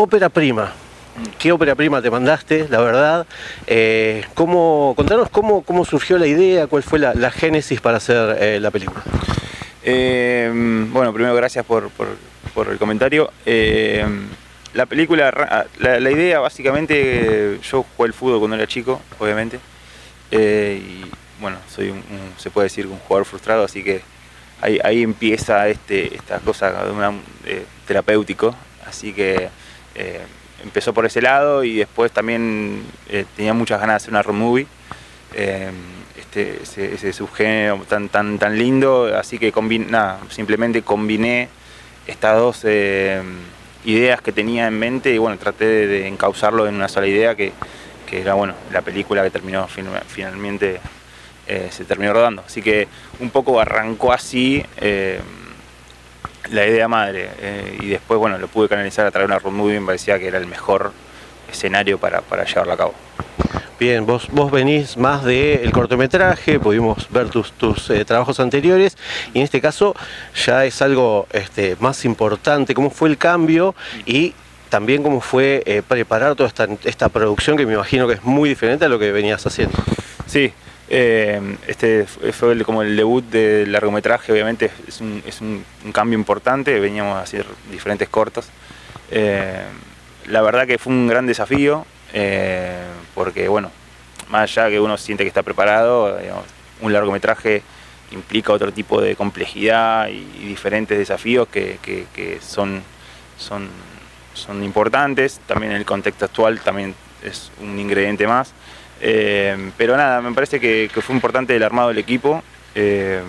Ópera prima. ¿Qué ópera prima te mandaste, la verdad? Eh, ¿cómo, contanos cómo, cómo surgió la idea, cuál fue la, génesis para hacer eh, la película. Eh, bueno, primero gracias por, el comentario. la película, la, idea básicamente, yo jugué el fútbol cuando era chico, obviamente. y bueno, soy un, se puede decir un jugador frustrado, así que ahí, empieza este, esta cosa terapéutico. Así que eh, empezó por ese lado y después también eh, tenía muchas ganas de hacer una road movie. Eh, este, ese, subgénero tan, tan, tan lindo, así que simplemente combiné estas dos ideas que tenía en mente y bueno, traté de, encauzarlo en una sola idea que, era bueno, la película que terminó finalmente se terminó rodando. Así que un poco arrancó así la idea madre. Eh, y después, bueno, lo pude canalizar a través de una road movie, me parecía que era el mejor escenario para, para llevarlo a cabo. Bien, vos, vos venís más del cortometraje, pudimos ver tus, tus eh, trabajos anteriores y en este caso ya es algo este, más importante, cómo fue el cambio y también cómo fue eh, preparar toda esta, esta producción que me imagino que es muy diferente a lo que venías haciendo. Sí, eh, este fue como el debut del largometraje, obviamente es un, cambio importante, veníamos a hacer diferentes cortos. Eh, la verdad que fue un gran desafío, eh, porque bueno, más allá que uno siente que está preparado, un largometraje implica otro tipo de complejidad y, diferentes desafíos que, son, son, son importantes, también en el contexto actual también es un ingrediente más. Eh, pero nada, me parece que, fue importante el armado del equipo, eh,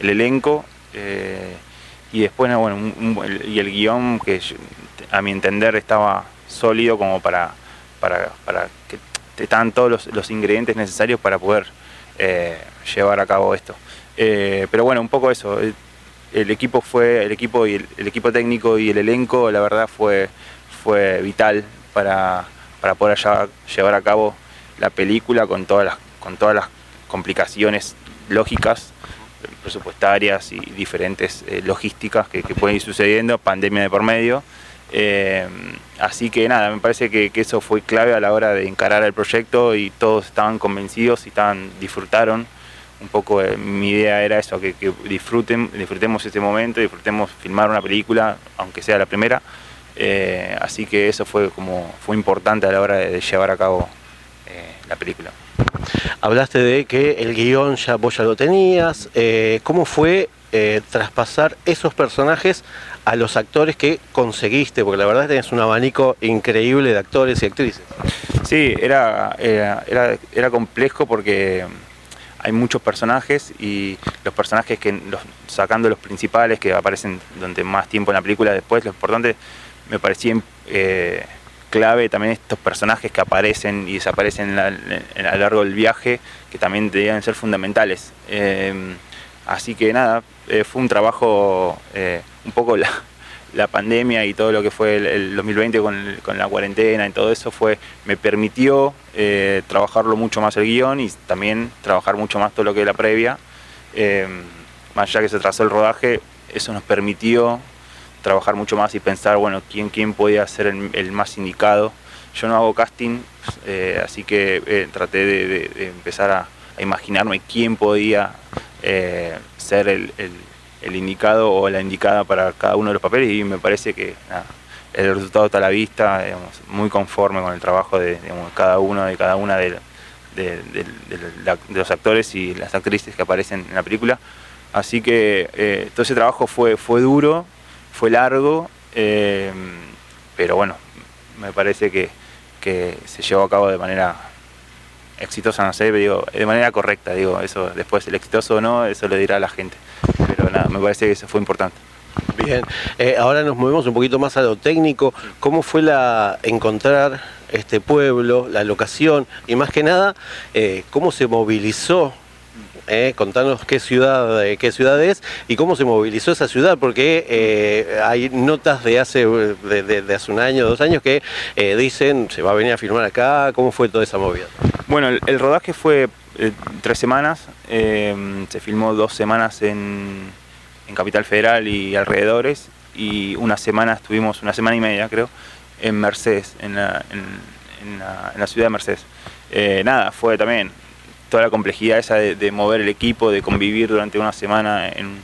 el elenco eh, y después bueno, y el guion que a mi entender estaba sólido como para, para, que estaban todos los, ingredientes necesarios para poder llevar a cabo esto. pero bueno, un poco eso. El, equipo fue, el equipo y el, equipo técnico y el elenco, la verdad fue, fue vital para, para poder llevar a cabo la película con todas las, con todas las complicaciones lógicas, presupuestarias y diferentes eh, logísticas que, pueden ir sucediendo, pandemia de por medio. Eh, así que nada, me parece que, eso fue clave a la hora de encarar el proyecto y todos estaban convencidos y estaban, disfrutaron. Un poco eh, mi idea era eso, que, disfruten, disfrutemos este momento, disfrutemos filmar una película, aunque sea la primera. así que eso fue como fue importante a la hora de llevar a cabo la película. Hablaste de que el guion ya vos ya lo tenías. Eh, ¿Cómo fue eh, traspasar esos personajes a los actores que conseguiste? Porque la verdad tenés un abanico increíble de actores y actrices. Sí, era, era, era, complejo porque hay muchos personajes y los personajes que, los, sacando los principales que aparecen durante más tiempo en la película, después lo importante me parecía... Eh, clave también estos personajes que aparecen y desaparecen a lo largo del viaje, que también debían ser fundamentales. Eh, así que nada, eh, fue un trabajo, eh, un poco la, pandemia y todo lo que fue el, 2020 con, la cuarentena y todo eso fue me permitió trabajarlo mucho más el guion y también trabajar mucho más todo lo que es la previa. más allá que se trazó el rodaje, eso nos permitió trabajar mucho más y pensar, bueno, quién, quién podía ser el, más indicado. Yo no hago casting, eh, así que eh, traté de, empezar a, imaginarme quién podía eh, ser el, indicado o la indicada para cada uno de los papeles y me parece que el resultado está a la vista, muy conforme con el trabajo de cada uno de cada una de, los actores y las actrices que aparecen en la película. Así que todo ese trabajo fue, fue duro, fue largo, eh, pero bueno, me parece que, se llevó a cabo de manera exitosa, no sé, digo, de manera correcta, digo, eso después el exitoso o no, eso le dirá la gente. Pero nada, me parece que eso fue importante. Bien, eh, ahora nos movemos un poquito más a lo técnico. ¿Cómo fue la encontrar este pueblo, la locación y más que nada, eh, cómo se movilizó eh, contanos qué ciudad, eh, qué ciudad es y cómo se movilizó esa ciudad, porque eh, hay notas de hace, de, hace un año, dos años que dicen se va a venir a filmar acá, ¿cómo fue toda esa movida? Bueno, el, rodaje fue tres semanas, se filmó dos semanas en, en, Capital Federal y alrededores, y una semana estuvimos, una semana y media creo, en Mercedes, en la, en la ciudad de Mercedes. nada, fue también toda la complejidad esa de, mover el equipo, de convivir durante una semana en,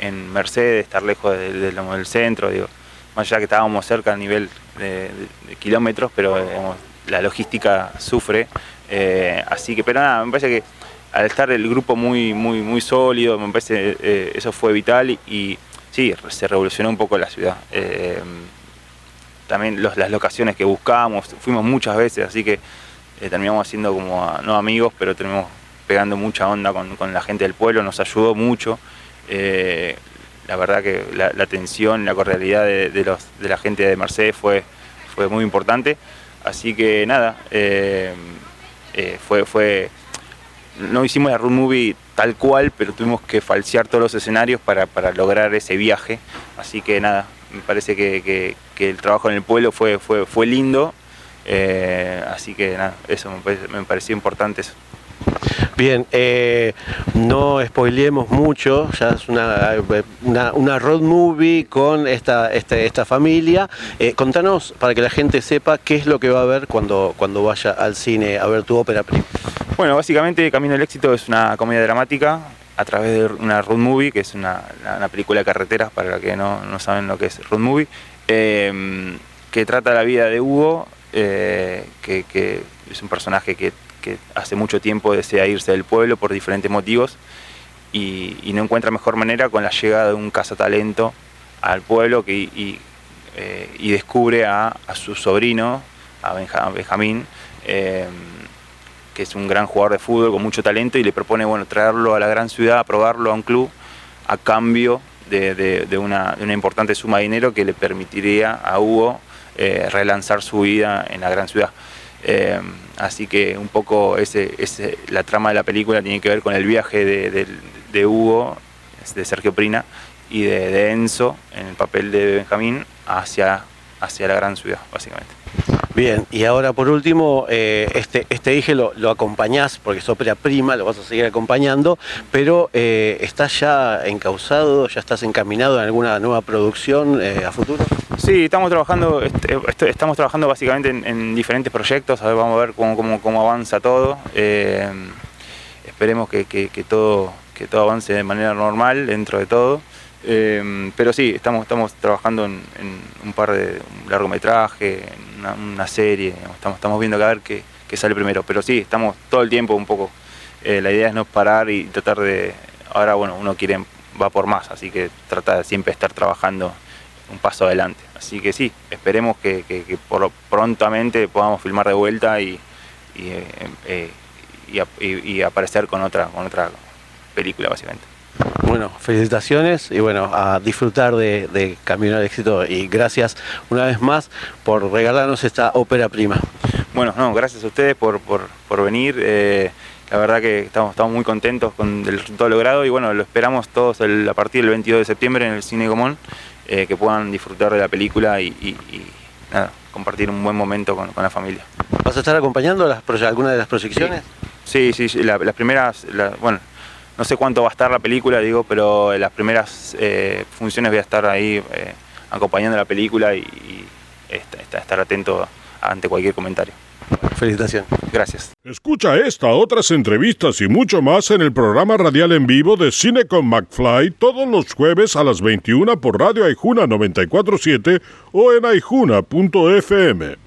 en Mercedes, estar lejos del centro, digo, más allá que estábamos cerca a nivel de, kilómetros, pero la logística sufre. Eh, así que, pero nada, me parece que al estar el grupo muy, muy, muy sólido, me parece eh, eso fue vital y, sí, se revolucionó un poco la ciudad. Eh, también las locaciones que buscábamos, fuimos muchas veces, así que eh, terminamos haciendo como, no amigos, pero terminamos pegando mucha onda con, la gente del pueblo, nos ayudó mucho. Eh, la verdad que la, atención, la cordialidad de, los, de la gente de Mercedes fue, fue muy importante. Así que nada, eh, fue, fue, no hicimos la road movie tal cual, pero tuvimos que falsear todos los escenarios para, lograr ese viaje. Así que nada, me parece que, el trabajo en el pueblo fue, fue, fue lindo eh, así que nada, eso me, pareció importante eso. Bien, eh, no spoilemos mucho, ya es una, una, road movie con esta, este, esta familia. Eh, contanos para que la gente sepa qué es lo que va a ver cuando, cuando vaya al cine a ver tu ópera prima. Bueno, básicamente Camino del Éxito es una comedia dramática a través de una road movie, que es una, película de carreteras para los que no, no, saben lo que es road movie, que trata la vida de Hugo eh, que, es un personaje que, hace mucho tiempo desea irse del pueblo por diferentes motivos y, no encuentra mejor manera con la llegada de un cazatalento al pueblo que, y, eh, descubre a, su sobrino, a Benjamín, eh, que es un gran jugador de fútbol con mucho talento y le propone bueno, traerlo a la gran ciudad, probarlo a un club a cambio de una importante suma de dinero que le permitiría a Hugo eh, relanzar su vida en la gran ciudad. Eh, así que un poco ese, ese, la trama de la película tiene que ver con el viaje de, Hugo, de Sergio Prina, y de, Enzo en el papel de Benjamín hacia, hacia la gran ciudad, básicamente. Bien, y ahora por último, eh, este, este eje lo, lo, acompañás porque es ópera prima, lo vas a seguir acompañando, pero eh, ¿estás ya encausado, ya estás encaminado en alguna nueva producción a futuro? Sí, estamos trabajando, este, estamos trabajando básicamente en, diferentes proyectos, a ver, vamos a ver cómo, cómo, avanza todo. esperemos que, todo, que todo avance de manera normal dentro de todo. Em, pero sí, estamos, estamos trabajando en, un par de largometrajes, una, una serie, estamos, estamos viendo que a ver qué, sale primero. Pero sí, estamos todo el tiempo un poco. Eh, la idea es no parar y tratar de. Ahora, bueno, uno quiere, va por más, así que trata de siempre estar trabajando un paso adelante. Así que sí, esperemos que, por, prontamente podamos filmar de vuelta y, y, eh, eh, aparecer con otra, con otra película, básicamente. Bueno, felicitaciones y bueno, a disfrutar de, Camino al Éxito y gracias una vez más por regalarnos esta ópera prima. Bueno, no, gracias a ustedes por, venir. Eh, la verdad que estamos, estamos muy contentos con el resultado logrado y bueno, lo esperamos todos a partir del 22 de septiembre en el Cine Común, eh, que puedan disfrutar de la película y, compartir un buen momento con, la familia. ¿Vas a estar acompañando las, alguna de las proyecciones? Sí, sí, las primeras, bueno, no sé cuánto va a estar la película, digo, pero en las primeras eh, funciones voy a estar ahí eh, acompañando la película y, estar atento ante cualquier comentario. Felicitaciones. Gracias. Escucha esta, otras entrevistas y mucho más en el programa radial en vivo de Cine con McFly todos los jueves a las 21 por Radio Aijuna 947 o en aijuna.fm.